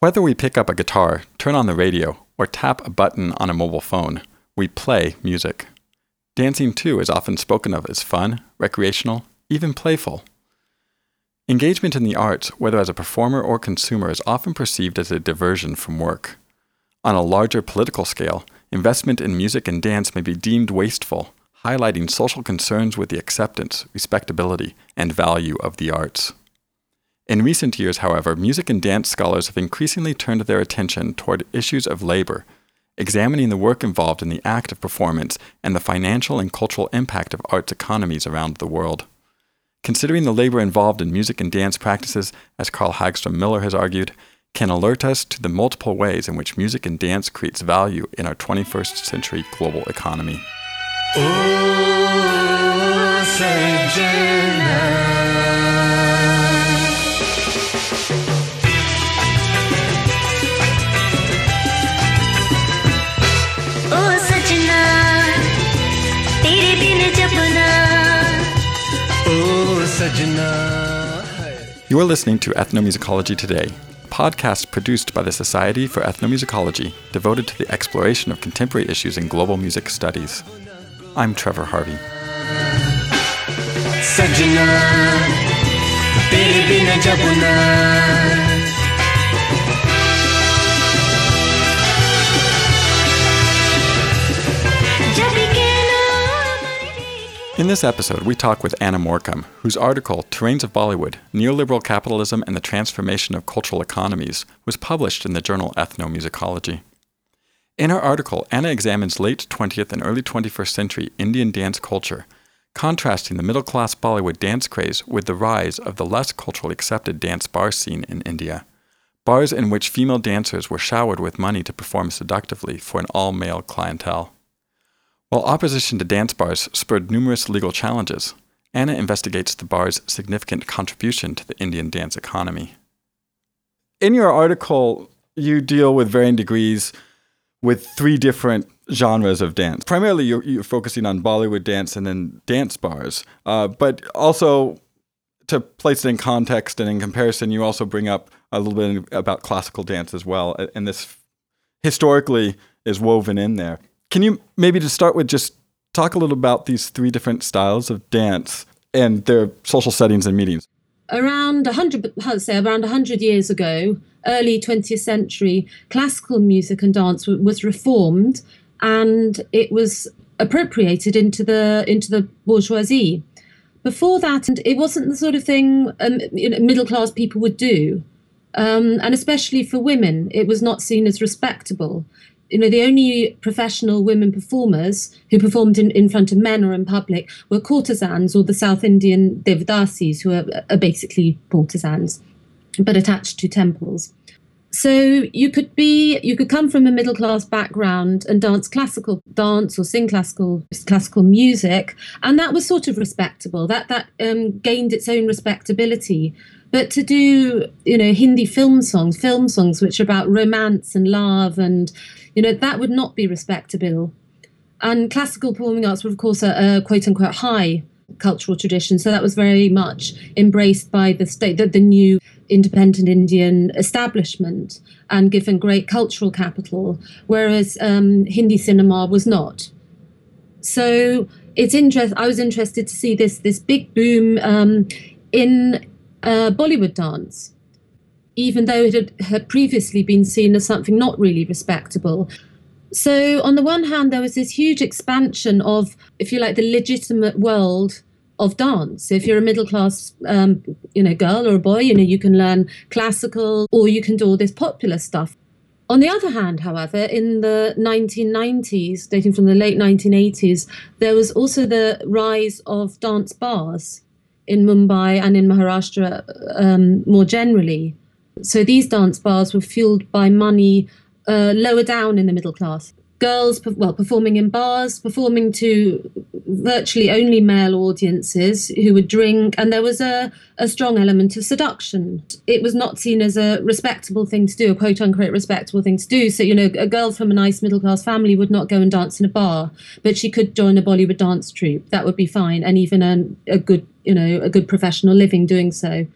Whether we pick up a guitar, turn on the radio, or tap a button on a mobile phone, we play music. Dancing, too, is often spoken of as fun, recreational, even playful. Engagement in the arts, whether as a performer or consumer, is often perceived as a diversion from work. On a larger political scale, investment in music and dance may be deemed wasteful, highlighting social concerns with the acceptance, respectability, and value of the arts. In recent years, however, music and dance scholars have increasingly turned their attention toward issues of labor, examining the work involved in the act of performance and the financial and cultural impact of arts economies around the world. Considering the labor involved in music and dance practices, as Karl Hagstrom Miller has argued, can alert us to the multiple ways in which music and dance creates value in our 21st century global economy. You are listening to Ethnomusicology Today, a podcast produced by the Society for Ethnomusicology, devoted to the exploration of contemporary issues in global music studies. I'm Trevor Harvey. In this episode, we talk with Anna Morcom, whose article, Terrains of Bollywood Neoliberal Capitalism and the Transformation of Cultural Economies, was published in the journal Ethnomusicology. In her article, Anna examines late 20th and early 21st century Indian dance culture, contrasting the middle class Bollywood dance craze with the rise of the less culturally accepted dance bar scene in India. Bars in which female dancers were showered with money to perform seductively for an all male clientele. While opposition to dance bars spurred numerous legal challenges, Anna investigates the bar's significant contribution to the Indian dance economy. In your article, you deal with varying degrees with three different genres of dance. Primarily, you're, you're focusing on Bollywood dance and then dance bars, uh, but also to place it in context and in comparison, you also bring up a little bit about classical dance as well, and this historically is woven in there. Can you maybe to start with just talk a little about these three different styles of dance and their social settings and meetings? Around 100, I'd say around 100 years ago, early 20th century, classical music and dance was reformed and it was appropriated into the into the bourgeoisie. Before that, and it wasn't the sort of thing um, middle class people would do, um, and especially for women, it was not seen as respectable you know, the only professional women performers who performed in, in front of men or in public were courtesans or the South Indian Devdasis, who are, are basically courtesans, but attached to temples. So you could be, you could come from a middle class background and dance classical dance or sing classical classical music, and that was sort of respectable. That that um, gained its own respectability. But to do, you know, Hindi film songs, film songs which are about romance and love and you know, that would not be respectable. And classical performing arts were, of course, a, a quote unquote high cultural tradition. So that was very much embraced by the state, the, the new independent Indian establishment and given great cultural capital, whereas um, Hindi cinema was not. So it's interest. I was interested to see this this big boom um, in uh, Bollywood dance even though it had, had previously been seen as something not really respectable. So, on the one hand, there was this huge expansion of, if you like, the legitimate world of dance. If you're a middle class, um, you know, girl or a boy, you know, you can learn classical or you can do all this popular stuff. On the other hand, however, in the 1990s, dating from the late 1980s, there was also the rise of dance bars in Mumbai and in Maharashtra um, more generally. So these dance bars were fueled by money uh, lower down in the middle class. Girls, well, performing in bars, performing to virtually only male audiences who would drink, and there was a, a strong element of seduction. It was not seen as a respectable thing to do, a quote unquote respectable thing to do. So, you know, a girl from a nice middle class family would not go and dance in a bar, but she could join a Bollywood dance troupe. That would be fine, and even earn a good, you know, a good professional living doing so.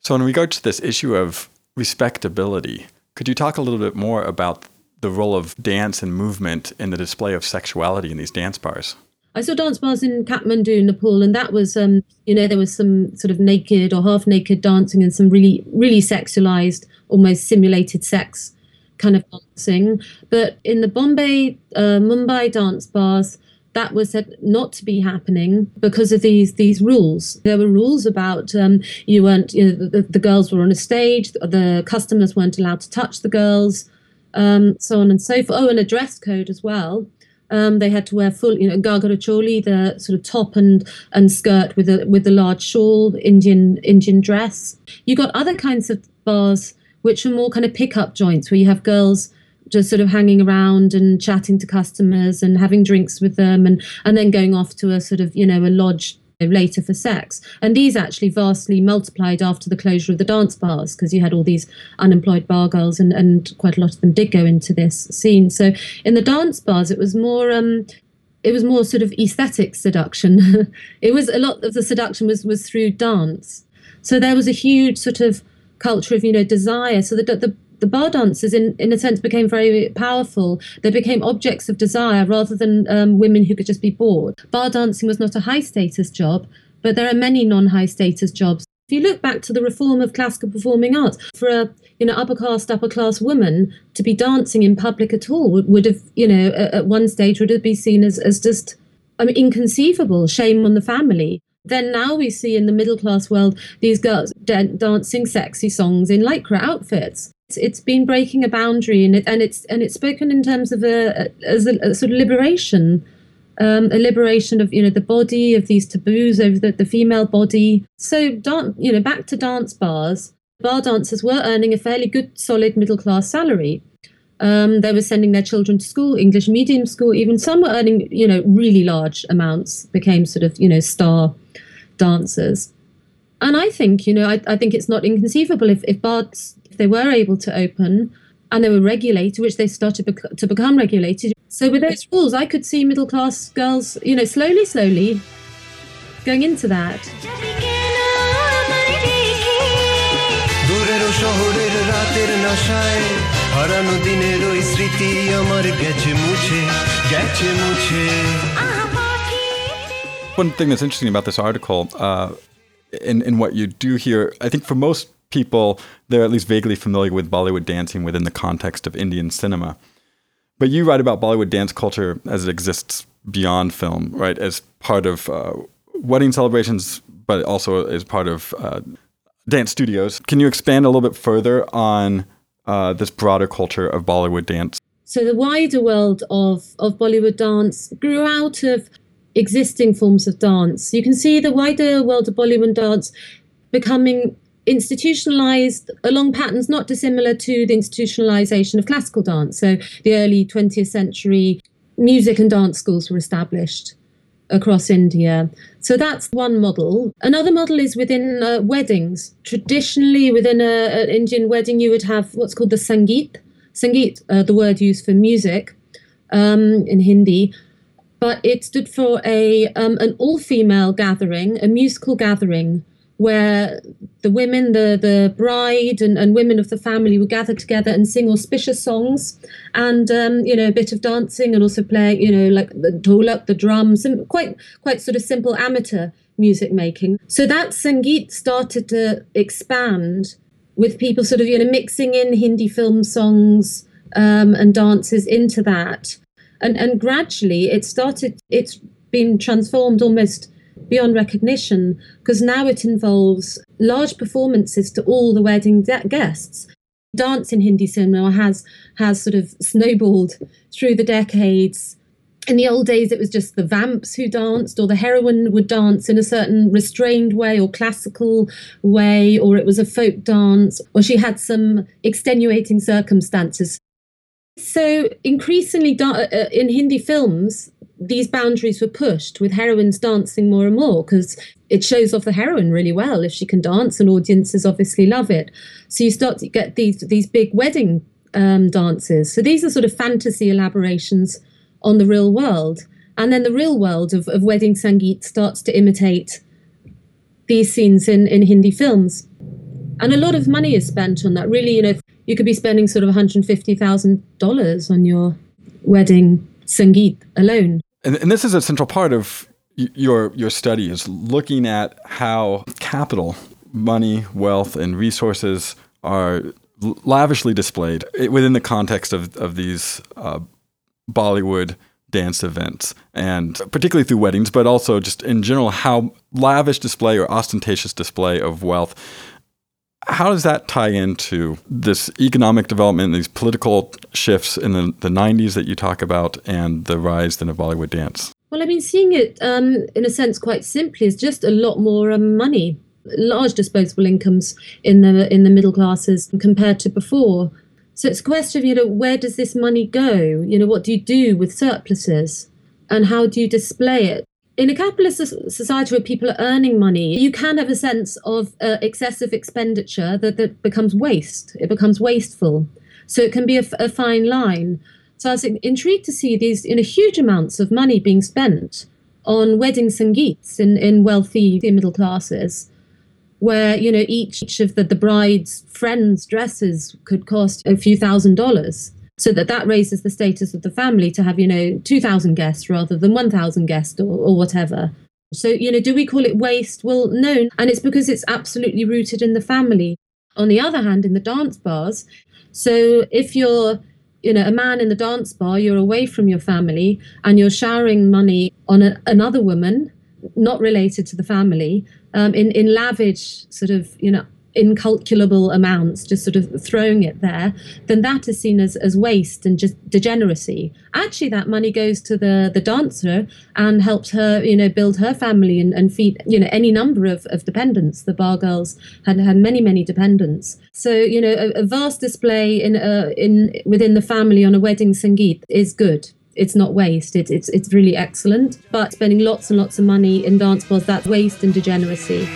So, in regard to this issue of respectability. Could you talk a little bit more about the role of dance and movement in the display of sexuality in these dance bars? I saw dance bars in Kathmandu, Nepal, and that was, um, you know, there was some sort of naked or half naked dancing and some really, really sexualized, almost simulated sex kind of dancing. But in the Bombay, uh, Mumbai dance bars, that was said not to be happening because of these these rules. There were rules about um, you weren't, you know, the, the, girls were on a stage, the customers weren't allowed to touch the girls, um, so on and so forth. Oh, and a dress code as well. Um, they had to wear full, you know, ghagara choli, the sort of top and and skirt with a with a large shawl, Indian Indian dress. You got other kinds of bars which are more kind of pickup joints where you have girls just sort of hanging around and chatting to customers and having drinks with them and and then going off to a sort of you know a lodge later for sex. And these actually vastly multiplied after the closure of the dance bars because you had all these unemployed bar girls and, and quite a lot of them did go into this scene. So in the dance bars, it was more. Um, it was more sort of aesthetic seduction. it was a lot of the seduction was was through dance. So there was a huge sort of culture of you know desire. So the the the bar dancers, in, in a sense, became very powerful. They became objects of desire rather than um, women who could just be bored. Bar dancing was not a high status job, but there are many non high status jobs. If you look back to the reform of classical performing arts, for a you know upper caste upper class woman to be dancing in public at all would, would have you know at, at one stage would have been seen as, as just I mean inconceivable shame on the family then now we see in the middle class world these girls dancing sexy songs in lycra outfits it's been breaking a boundary, and it and it's and it's spoken in terms of a, as a, a sort of liberation, um, a liberation of you know the body of these taboos over the, the female body. So, dan- you know, back to dance bars. Bar dancers were earning a fairly good, solid middle class salary. Um, they were sending their children to school, English medium school. Even some were earning, you know, really large amounts. Became sort of, you know, star dancers. And I think, you know, I, I think it's not inconceivable if, if bars they were able to open and they were regulated, which they started bec- to become regulated. So with those rules, I could see middle class girls, you know, slowly, slowly going into that. One thing that's interesting about this article, uh, in, in what you do here, I think for most people, they're at least vaguely familiar with Bollywood dancing within the context of Indian cinema. But you write about Bollywood dance culture as it exists beyond film, right? As part of uh, wedding celebrations, but also as part of uh, dance studios. Can you expand a little bit further on uh, this broader culture of Bollywood dance? So the wider world of, of Bollywood dance grew out of existing forms of dance. You can see the wider world of Bollywood dance becoming institutionalized along patterns not dissimilar to the institutionalization of classical dance. So the early 20th century music and dance schools were established across India. So that's one model. Another model is within uh, weddings. Traditionally, within a, an Indian wedding, you would have what's called the Sangeet. Sangeet, uh, the word used for music um, in Hindi, but it stood for a um, an all-female gathering, a musical gathering where the women, the the bride and, and women of the family would gather together and sing auspicious songs and um, you know a bit of dancing and also play you know like the dholak, the drums, and quite quite sort of simple amateur music making. So that Sangeet started to expand with people sort of you know mixing in Hindi film songs um, and dances into that, and and gradually it started. It's been transformed almost beyond recognition because now it involves large performances to all the wedding de- guests. Dance in Hindi cinema has has sort of snowballed through the decades. In the old days, it was just the vamps who danced, or the heroine would dance in a certain restrained way or classical way, or it was a folk dance, or she had some extenuating circumstances. So, increasingly, uh, in Hindi films, these boundaries were pushed with heroines dancing more and more because it shows off the heroine really well. If she can dance and audiences obviously love it. So you start to get these these big wedding um, dances. So these are sort of fantasy elaborations on the real world. And then the real world of, of wedding sangeet starts to imitate these scenes in, in hindi films And a lot of money is spent on that. Really, you know, you could be spending sort of $150,000 on your wedding sangeet alone. And, and this is a central part of your your study is looking at how capital, money, wealth, and resources are lavishly displayed within the context of of these uh, Bollywood dance events, and particularly through weddings, but also just in general, how lavish display or ostentatious display of wealth. How does that tie into this economic development, these political shifts in the, the 90s that you talk about, and the rise then of Bollywood dance? Well, I mean, seeing it um, in a sense quite simply is just a lot more um, money, large disposable incomes in the in the middle classes compared to before. So it's a question of, you know, where does this money go? You know, what do you do with surpluses? And how do you display it? In a capitalist society where people are earning money, you can have a sense of uh, excessive expenditure that, that becomes waste. It becomes wasteful. So it can be a, a fine line. So I was intrigued to see these in a huge amounts of money being spent on wedding sangeets in, in wealthy middle classes where you know each, each of the, the bride's friends dresses could cost a few thousand dollars so that that raises the status of the family to have you know 2000 guests rather than 1000 guests or, or whatever. So you know do we call it waste? Well no. And it's because it's absolutely rooted in the family. On the other hand in the dance bars so if you're you know a man in the dance bar you're away from your family and you're showering money on a, another woman not related to the family um, in in lavish sort of you know incalculable amounts, just sort of throwing it there, then that is seen as, as waste and just degeneracy. Actually, that money goes to the, the dancer and helps her, you know, build her family and, and feed, you know, any number of, of dependents. The bar girls had had many, many dependents. So, you know, a, a vast display in, uh, in within the family on a wedding sangeet is good it's not waste. It's it's it's really excellent. But spending lots and lots of money in dance bars, that's waste and degeneracy.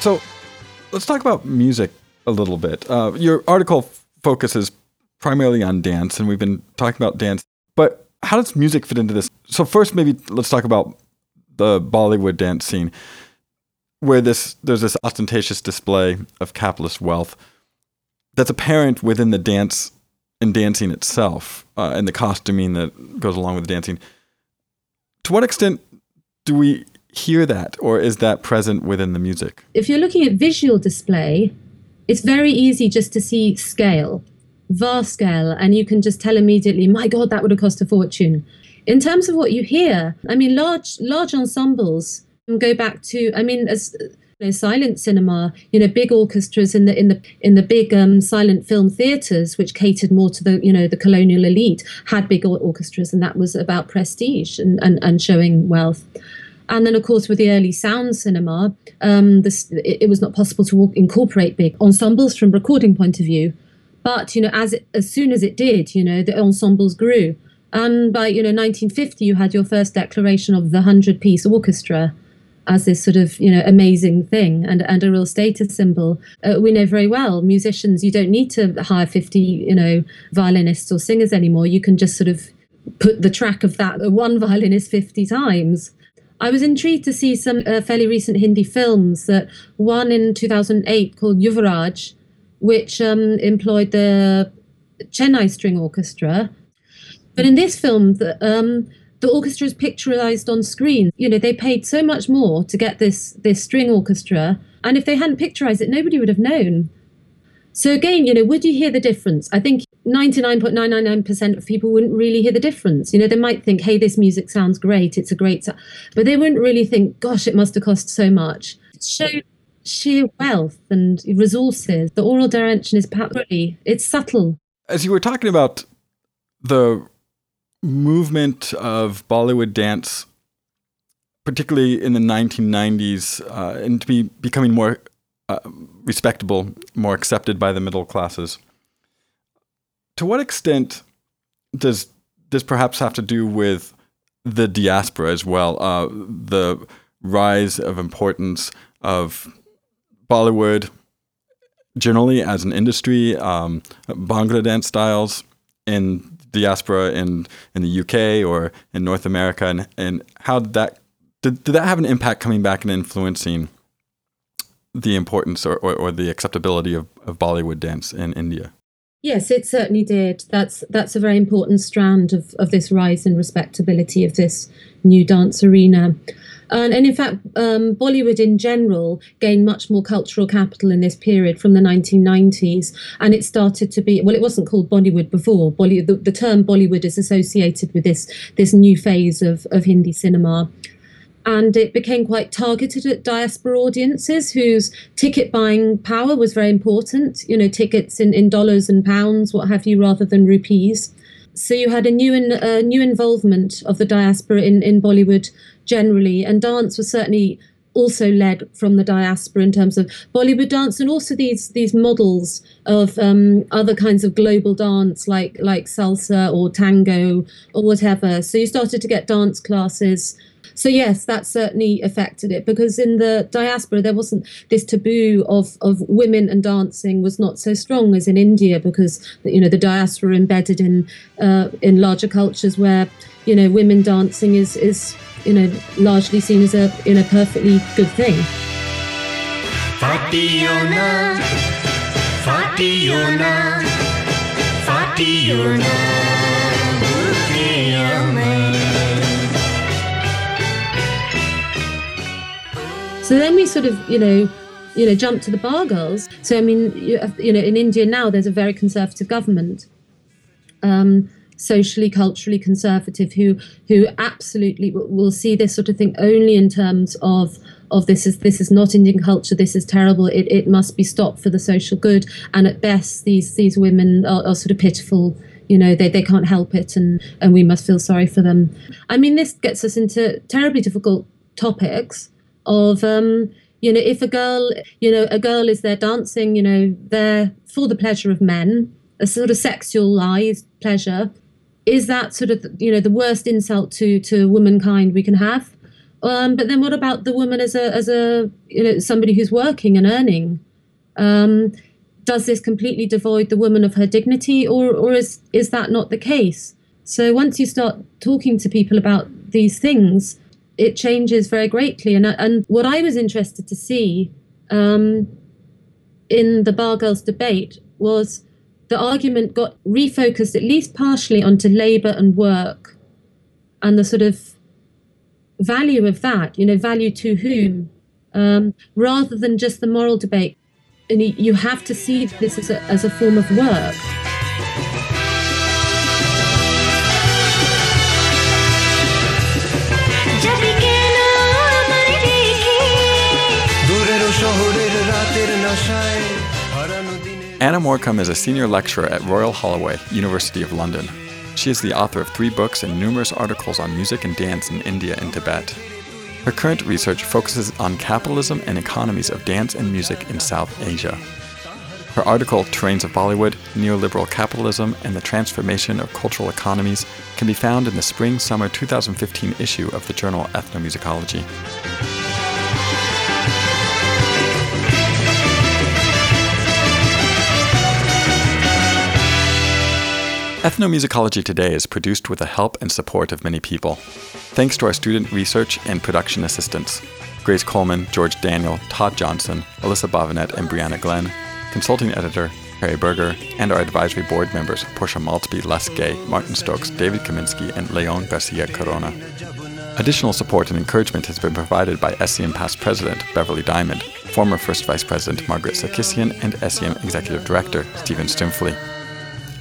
So let's talk about music a little bit. Uh, your article focuses primarily on dance, and we've been talking about dance but how does music fit into this? So first, maybe let's talk about the Bollywood dance scene, where this there's this ostentatious display of capitalist wealth that's apparent within the dance and dancing itself, uh, and the costuming that goes along with the dancing. To what extent do we hear that, or is that present within the music? If you're looking at visual display, it's very easy just to see scale vast scale and you can just tell immediately my god that would have cost a fortune in terms of what you hear i mean large large ensembles go back to i mean as you know, silent cinema you know big orchestras in the in the in the big um, silent film theaters which catered more to the you know the colonial elite had big orchestras and that was about prestige and and, and showing wealth and then, of course, with the early sound cinema, um, this, it, it was not possible to incorporate big ensembles from recording point of view. But you know, as it, as soon as it did, you know, the ensembles grew. And by you know 1950, you had your first declaration of the hundred-piece orchestra as this sort of you know amazing thing and and a real status symbol. Uh, we know very well musicians. You don't need to hire 50 you know violinists or singers anymore. You can just sort of put the track of that one violinist 50 times. I was intrigued to see some uh, fairly recent Hindi films. That one in 2008 called Yuvvraaj, which um, employed the Chennai String Orchestra. But in this film, the, um, the orchestra is picturized on screen. You know, they paid so much more to get this this string orchestra, and if they hadn't picturized it, nobody would have known. So again, you know, would you hear the difference? I think 99.999% of people wouldn't really hear the difference. You know, they might think, "Hey, this music sounds great. It's a great," but they wouldn't really think, "Gosh, it must have cost so much." It showed sheer wealth and resources. The oral direction is really it's subtle. As you were talking about the movement of Bollywood dance, particularly in the 1990s, uh, and to be becoming more uh, respectable, more accepted by the middle classes. To what extent does this perhaps have to do with the diaspora as well? Uh, the rise of importance of Bollywood generally as an industry, um, Bhangra dance styles in diaspora in in the UK or in North America, and and how did that did, did that have an impact coming back and influencing the importance or, or, or the acceptability of, of Bollywood dance in India? Yes, it certainly did. That's that's a very important strand of, of this rise in respectability of this new dance arena. And, and in fact, um, Bollywood in general gained much more cultural capital in this period from the 1990s. And it started to be, well, it wasn't called Bollywood before. Bollywood, the, the term Bollywood is associated with this, this new phase of, of Hindi cinema and it became quite targeted at diaspora audiences whose ticket buying power was very important you know tickets in, in dollars and pounds what have you rather than rupees so you had a new in, uh, new involvement of the diaspora in, in bollywood generally and dance was certainly also led from the diaspora in terms of Bollywood dance and also these these models of um, other kinds of global dance like like salsa or tango or whatever. So you started to get dance classes so yes, that certainly affected it because in the diaspora there wasn't this taboo of of women and dancing was not so strong as in India because you know the diaspora embedded in uh, in larger cultures where you know women dancing is is you know largely seen as a you know perfectly good thing. Fationa, Fationa, Fationa. So then we sort of, you know, you know, jump to the bar girls. So I mean, you, you know, in India now there's a very conservative government, um, socially, culturally conservative, who who absolutely will, will see this sort of thing only in terms of of this is this is not Indian culture. This is terrible. It, it must be stopped for the social good. And at best, these these women are, are sort of pitiful you know they, they can't help it and and we must feel sorry for them i mean this gets us into terribly difficult topics of um, you know if a girl you know a girl is there dancing you know there for the pleasure of men a sort of sexualized pleasure is that sort of you know the worst insult to to womankind we can have? Um, but then what about the woman as a as a you know somebody who's working and earning? Um, does this completely devoid the woman of her dignity or or is is that not the case? So once you start talking to people about these things it changes very greatly. And and what I was interested to see um, in the Bar Girls debate was the argument got refocused at least partially onto labour and work, and the sort of value of that. You know, value to whom, um, rather than just the moral debate. And you have to see this as a, as a form of work. Anna Morcom is a senior lecturer at Royal Holloway, University of London. She is the author of three books and numerous articles on music and dance in India and Tibet. Her current research focuses on capitalism and economies of dance and music in South Asia. Her article, Terrains of Bollywood Neoliberal Capitalism and the Transformation of Cultural Economies, can be found in the spring summer 2015 issue of the journal Ethnomusicology. Ethnomusicology Today is produced with the help and support of many people. Thanks to our student research and production assistants Grace Coleman, George Daniel, Todd Johnson, Alyssa Bavinet, and Brianna Glenn, consulting editor Harry Berger, and our advisory board members Portia Maultsby, Les Gay, Martin Stokes, David Kaminsky, and Leon Garcia Corona. Additional support and encouragement has been provided by SEM past president Beverly Diamond, former first vice president Margaret Sarkissian, and SEM executive director Stephen Stuempfle.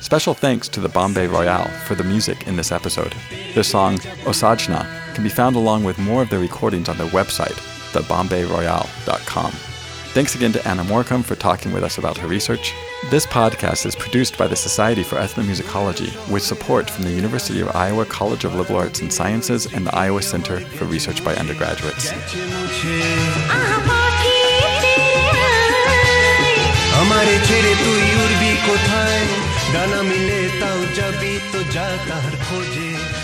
Special thanks to the Bombay Royale for the music in this episode. Their song Osajna can be found along with more of their recordings on their website, thebombayroyale.com. Thanks again to Anna Morcom for talking with us about her research. This podcast is produced by the Society for Ethnomusicology with support from the University of Iowa College of Liberal Arts and Sciences and the Iowa Center for Research by Undergraduates. डाना मिले तब जबी तो जाता हर खोजे।